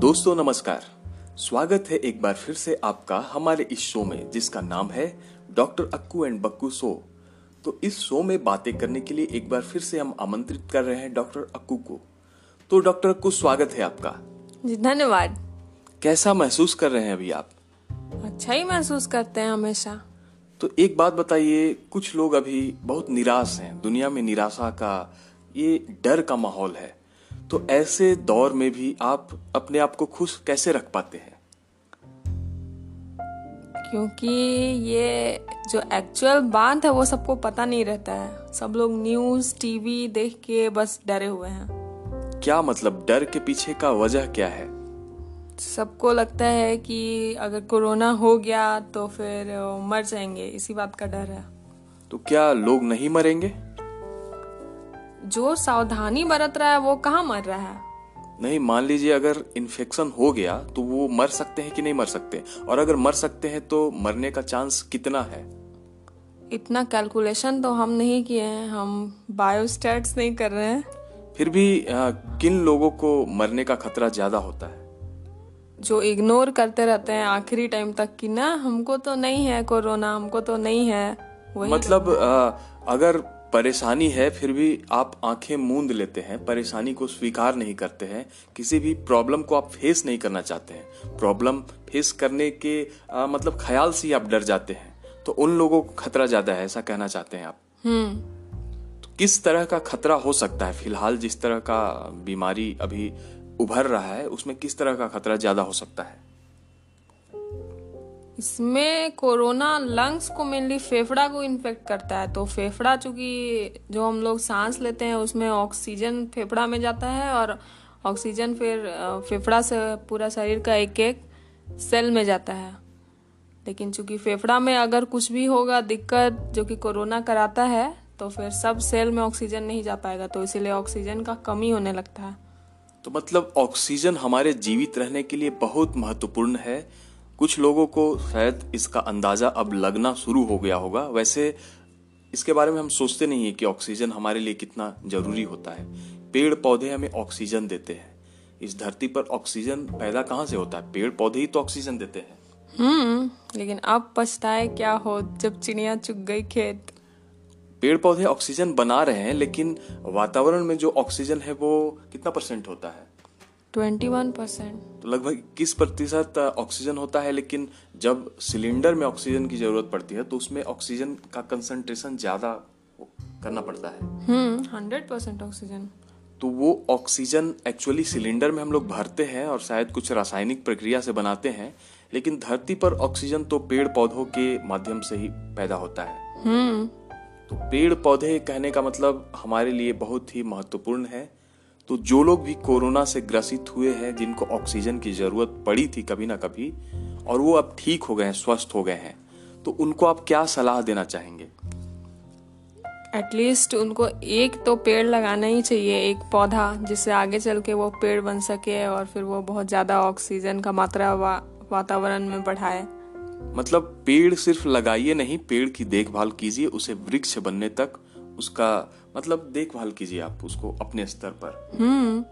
दोस्तों नमस्कार। स्वागत है एक बार फिर से आपका हमारे इस शो में जिसका नाम है doctor Akku and Bakku show तो इस शो में बातें करने के लिए एक बार फिर से हम आमंत्रित कर रहे हैं डॉक्टर अक्कू को। तो डॉक्टर अक्कू स्वागत है आपका। जी धन्यवाद। कैसा महसूस कर रहे हैं अभी आप? अच्छा ही महसूस करते हैं हमेशा। तो एक बात बताइए कुछ लोग अभी बहुत निराश हैं। दुनिया में निराशा का ये डर का माहौल है। तो ऐसे दौर में भी आप अपने आप को खुश कैसे रख पाते हैं? क्योंकि ये जो एक्चुअल बात है वो सबको पता नहीं रहता है। सब लोग न्यूज़ टीवी देख के बस डरे हुए हैं। क्या मतलब डर के पीछे का वजह क्या है? सबको लगता है कि अगर कोरोना हो गया तो फिर मर जाएँगे। इसी बात का डर है। तो क्या लोग नहीं मरेंगे? जो सावधानी बरत रहा है वो कहाँ मर रहा है? नहीं मान लीजिए अगर इन्फेक्शन हो गया तो वो मर सकते हैं कि नहीं मर सकते? और अगर मर सकते हैं तो मरने का चांस कितना है? इतना कैलकुलेशन तो हम नहीं किए हैं हम बायोस्टैट्स नहीं कर रहे हैं। फिर भी आ, किन लोगों को मरने का खतरा ज़्यादा होता है? जो इग्नोर करते रहते हैं आखिरी टाइम तक कि ना हमको तो नहीं है कोरोना हमको तो नहीं है वही मतलब आ, अगर परेशानी है फिर भी आप आँखें मूंद लेते हैं परेशानी को स्वीकार नहीं करते हैं किसी भी प्रॉब्लम को आप फेस नहीं करना चाहते हैं। प्रॉब्लम फेस करने के आ, मतलब ख्याल से ही आप डर जाते हैं। तो उन लोगों को खतरा ज़्यादा है ऐसा कहना चाहते हैं आप। हम्म। तो किस तरह का खतरा हो सकता है? फ़िलहाल जिस तरह का बीमारी अभी उभर रहा है उसमें किस तरह का खतरा ज़्यादा हो सकता है? इसमें कोरोना लंग्स को मेनली फेफड़ा को इन्फेक्ट करता है। तो फेफड़ा चूँकि जो हम लोग सांस लेते हैं, उसमें ऑक्सीजन फेफड़ा में जाता है और ऑक्सीजन फिर फेफड़ा से पूरा शरीर का एक एक सेल में जाता है। लेकिन चूँकि फेफड़ा में अगर कुछ भी होगा, दिक्कत जो कि कोरोना कराता है तो फिर सब सेल में ऑक्सीजन नहीं जा पाएगा। तो इसीलिए ऑक्सीजन का कमी होने लगता है। तो मतलब ऑक्सीजन हमारे जीवित रहने के लिए बहुत महत्वपूर्ण है। कुछ लोगों को शायद इसका अंदाज़ा अब लगना शुरू हो गया होगा। वैसे इसके बारे में हम सोचते नहीं है कि ऑक्सीजन हमारे लिए कितना ज़रूरी होता है। पेड़ पौधे हमें ऑक्सीजन देते हैं। इस धरती पर ऑक्सीजन पैदा कहाँ से होता है? पेड़ पौधे ही तो ऑक्सीजन देते हैं। हम्म लेकिन अब पछताए क्या हो जब चिड़िया चुग गई खेत? पेड़ पौधे ऑक्सीजन बना रहे हैं लेकिन वातावरण में जो ऑक्सीजन है वो कितना परसेंट होता है? ट्वेंटी वन परसेंट तो लगभग किस प्रतिशत ऑक्सीजन होता है लेकिन जब सिलेंडर में ऑक्सीजन की ज़रूरत पड़ती है तो उसमें ऑक्सीजन का कंसंट्रेशन ज़्यादा करना पड़ता है। हम्म हंड्रेड परसेंट ऑक्सीजन तो वो ऑक्सीजन एक्चुअली सिलेंडर में हम लोग भरते हैं और शायद कुछ रासायनिक प्रक्रिया से बनाते हैं लेकिन धरती पर ऑक्सीजन तो पेड़ पौधों के माध्यम से ही पैदा होता है। हम्म। तो पेड़ पौधे कहने का मतलब हमारे लिए बहुत ही महत्वपूर्ण है। तो जो लोग भी कोरोना से ग्रसित हुए हैं जिनको ऑक्सीजन की ज़रूरत पड़ी थी कभी ना कभी और वो अब ठीक हो गए हैं स्वस्थ हो गए हैं तो उनको आप क्या सलाह देना चाहेंगे? एटलीस्ट उनको एक तो पेड़ लगाना ही चाहिए एक पौधा जिससे आगे चल के वो पेड़ बन सके और फिर वो बहुत ज़्यादा ऑक्सीजन का मात्रा वा, वातावरण में बढ़ाए। मतलब पेड़ सिर्फ़ लगाइए नहीं पेड़ की देखभाल कीजिए उसे वृक्ष बनने तक उसका मतलब देखभाल कीजिए आप उसको अपने स्तर पर। हम्म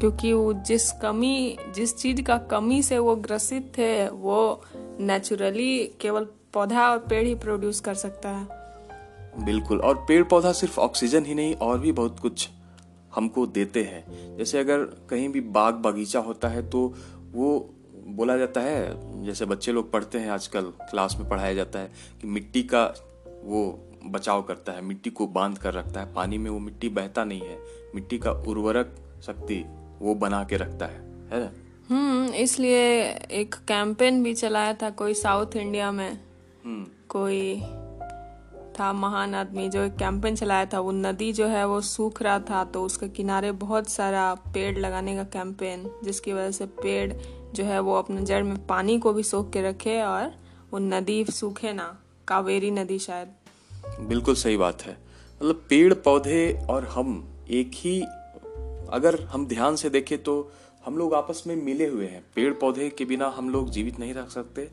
क्योंकि वो जिस कमी जिस चीज़ का कमी से वो ग्रसित थे वो नेचुरली केवल पौधा और पेड़ ही प्रोड्यूस कर सकता है। बिल्कुल और पेड़ पौधा सिर्फ़ ऑक्सीजन ही नहीं और भी बहुत कुछ हमको देते हैं। जैसे अगर कहीं भी बाग बगीचा होता है तो वो बोला जाता है जैसे बच्चे लोग पढ़ते हैं आजकल क्लास में पढ़ाया जाता है कि मिट्टी का वो बचाव करता है मिट्टी को बाँध कर रखता है। पानी में वो मिट्टी बहता नहीं है। मिट्टी का उर्वरक शक्ति वो बना के रखता है है ना? हम्म इसलिए एक कैंपेन भी चलाया था कोई साउथ इंडिया में। हम्म। कोई था महान आदमी जो एक कैंपेन चलाया था। वो नदी जो है वो सूख रहा था तो उसके किनारे बहुत सारा पेड़ लगाने का कैंपेन जिसकी वजह से पेड़ जो है वो अपने जड़ में पानी को भी सोख के रखे और वो नदी सूखे ना कावेरी नदी शायद। बिल्कुल सही बात है। मतलब पेड़, पौधे और हम एक ही, अगर हम ध्यान से देखें तो हम लोग आपस में मिले हुए हैं। पेड़, पौधे के बिना हम लोग जीवित नहीं रह सकते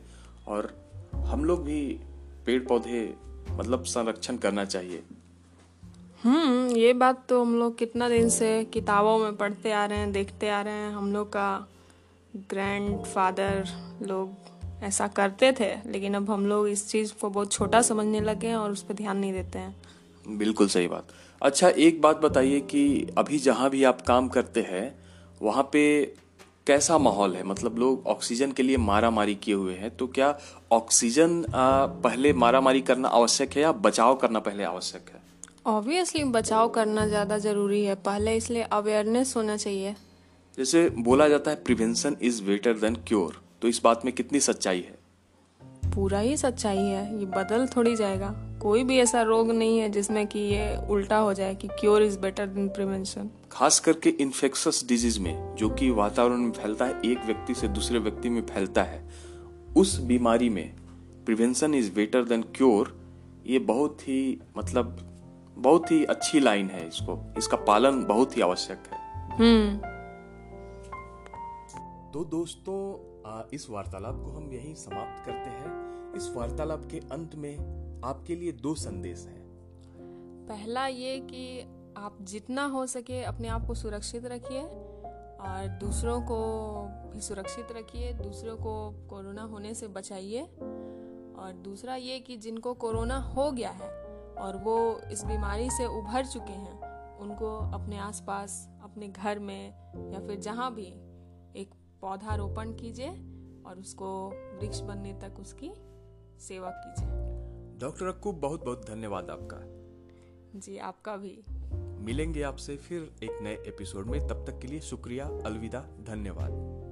और हम लोग भी पेड़, पौधे मतलब संरक्षण करना चाहिए। हम्म ये बात तो हम लोग कितना दिन से किताबों में पढ़ते आ रहे हैं, देखते आ रहे हैं। हम लोग का ग्रैंड फादर लोग ऐसा करते थे लेकिन अब हम लोग इस चीज़ को बहुत छोटा समझने लगे हैं और उस पर ध्यान नहीं देते हैं। बिल्कुल सही बात। अच्छा एक बात बताइए कि अभी जहाँ भी आप काम करते हैं वहाँ पे कैसा माहौल है? मतलब लोग ऑक्सीजन के लिए मारा मारी किए हुए हैं तो क्या ऑक्सीजन पहले मारा मारी करना आवश्यक है या बचाव करना पहले आवश्यक है? ऑब्वियसली बचाव करना ज़्यादा ज़रूरी है। पहले इसलिए अवेयरनेस होना चाहिए। जैसे बोला जाता है prevention is better than cure तो इस बात में कितनी सच्चाई है? पूरा ही सच्चाई है। ये बदल थोड़ी जाएगा। कोई भी ऐसा रोग नहीं है जिसमें कि ये उल्टा हो जाए कि cure is better than prevention खास करके इन्फेक्शस डिज़ीज़ में जो कि वातावरण में फैलता है एक व्यक्ति से दूसरे व्यक्ति में फैलता है उस बीमारी में prevention is better than cure ये बहुत ही मतलब बहुत ही अच्छी लाइन है इसको। इसका पालन बहुत ही आवश्यक है। हम्म। तो दोस्तों इस वार्तालाप को हम यहीं समाप्त करते हैं। इस वार्तालाप के अंत में आपके लिए दो संदेश हैं। पहला ये कि आप जितना हो सके अपने आप को सुरक्षित रखिए और दूसरों को भी सुरक्षित रखिए, दूसरों को कोरोना होने से बचाइए। और दूसरा ये कि जिनको कोरोना हो गया है और वो इस बीमारी से उभर चुके हैं, उनको अपने आसपास, अपने घर में या फिर जहाँ भी पौधा रोपण कीजिए और उसको वृक्ष बनने तक उसकी सेवा कीजिए। डॉक्टर अक्कू बहुत बहुत धन्यवाद आपका। जी आपका भी। मिलेंगे आपसे फिर एक नए एपिसोड में। तब तक के लिए शुक्रिया अलविदा धन्यवाद।